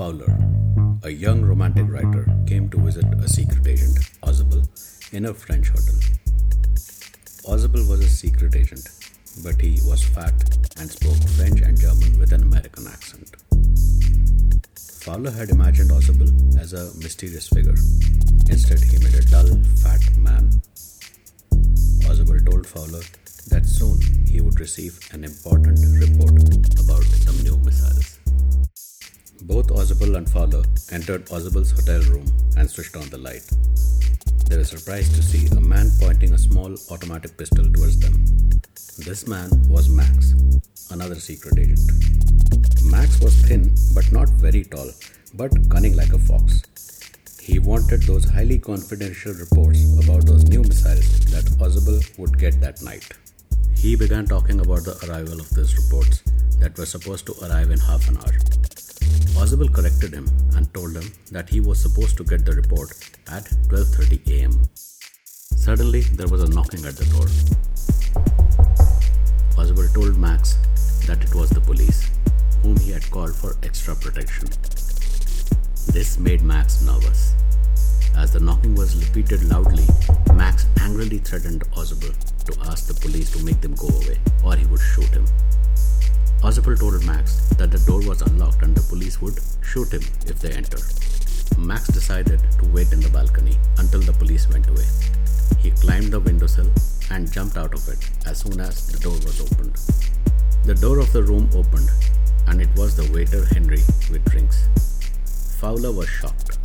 Fowler, a young romantic writer, came to visit a secret agent, Ausable, in a French hotel. Ausable was a secret agent, but he was fat and spoke French and German with an American accent. Fowler had imagined Ausable as a mysterious figure. Instead, he made a dull, fat man. Ausable told Fowler that soon he would receive an important report about some new missiles. Both and Fowler entered Ausable's hotel room and switched on the light. They were surprised to see a man pointing a small automatic pistol towards them. This man was Max, another secret agent. Max was thin but not very tall, but cunning like a fox. He wanted those highly confidential reports about those new missiles that Ausable would get that night. He began talking about the arrival of these reports that were supposed to arrive in half an hour. Ausable corrected him and told him that he was supposed to get the report at 12:30 a.m. Suddenly, there was a knocking at the door. Ausable told Max that it was the police, whom he had called for extra protection. This made Max nervous. As the knocking was repeated loudly, Max angrily threatened Ausable to ask the police to make them go away, or he would shoot him. Ausable told Max that the door was unlocked and the police would shoot him if they entered. Max decided to wait in the balcony until the police went away. He climbed the windowsill and jumped out of it as soon as the door was opened. The door of the room opened and it was the waiter Henry with drinks. Fowler was shocked.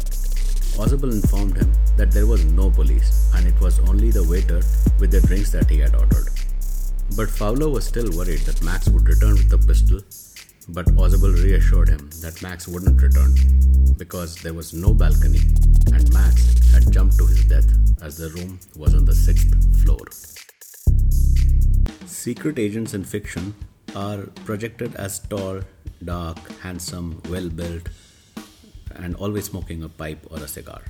Ausable informed him that there was no police and it was only the waiter with the drinks that he had ordered. But Fowler was still worried that Max would return with the pistol, but Ausable reassured him that Max wouldn't return because there was no balcony and Max had jumped to his death as the room was on the sixth floor. Secret agents in fiction are projected as tall, dark, handsome, well built, and always smoking a pipe or a cigar.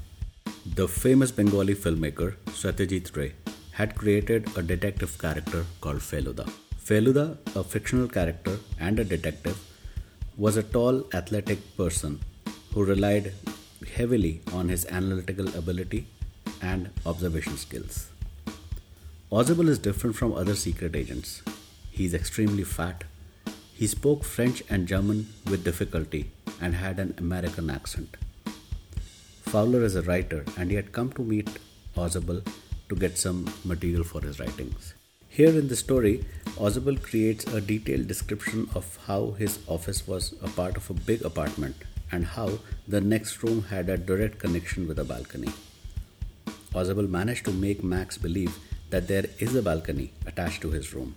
The famous Bengali filmmaker Satyajit Ray had created a detective character called Feluda. Feluda, a fictional character and a detective, was a tall, athletic person who relied heavily on his analytical ability and observation skills. Ausable is different from other secret agents. He is extremely fat. He spoke French and German with difficulty and had an American accent. Fowler is a writer and he had come to meet Ausable to get some material for his writings. Here in the story, Ausable creates a detailed description of how his office was a part of a big apartment and how the next room had a direct connection with a balcony. Ausable managed to make Max believe that there is a balcony attached to his room.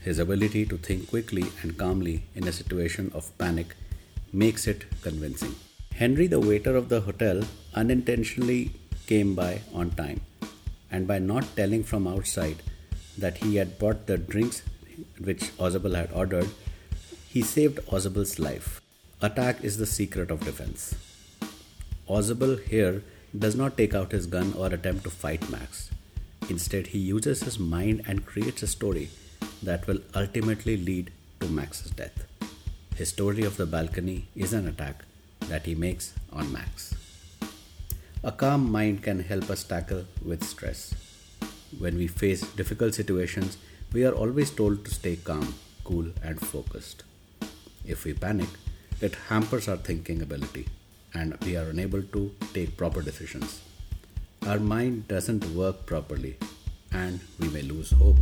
His ability to think quickly and calmly in a situation of panic makes it convincing. Henry, the waiter of the hotel, unintentionally came by on time and by not telling from outside that he had bought the drinks which Ausable had ordered, he saved Ausable's life. Attack is the secret of defense. Ausable here does not take out his gun or attempt to fight Max. Instead, he uses his mind and creates a story that will ultimately lead to Max's death. His story of the balcony is an attack that he makes on Max. A calm mind can help us tackle with stress. When we face difficult situations, we are always told to stay calm, cool, and focused. If we panic, it hampers our thinking ability and we are unable to take proper decisions. Our mind doesn't work properly and we may lose hope.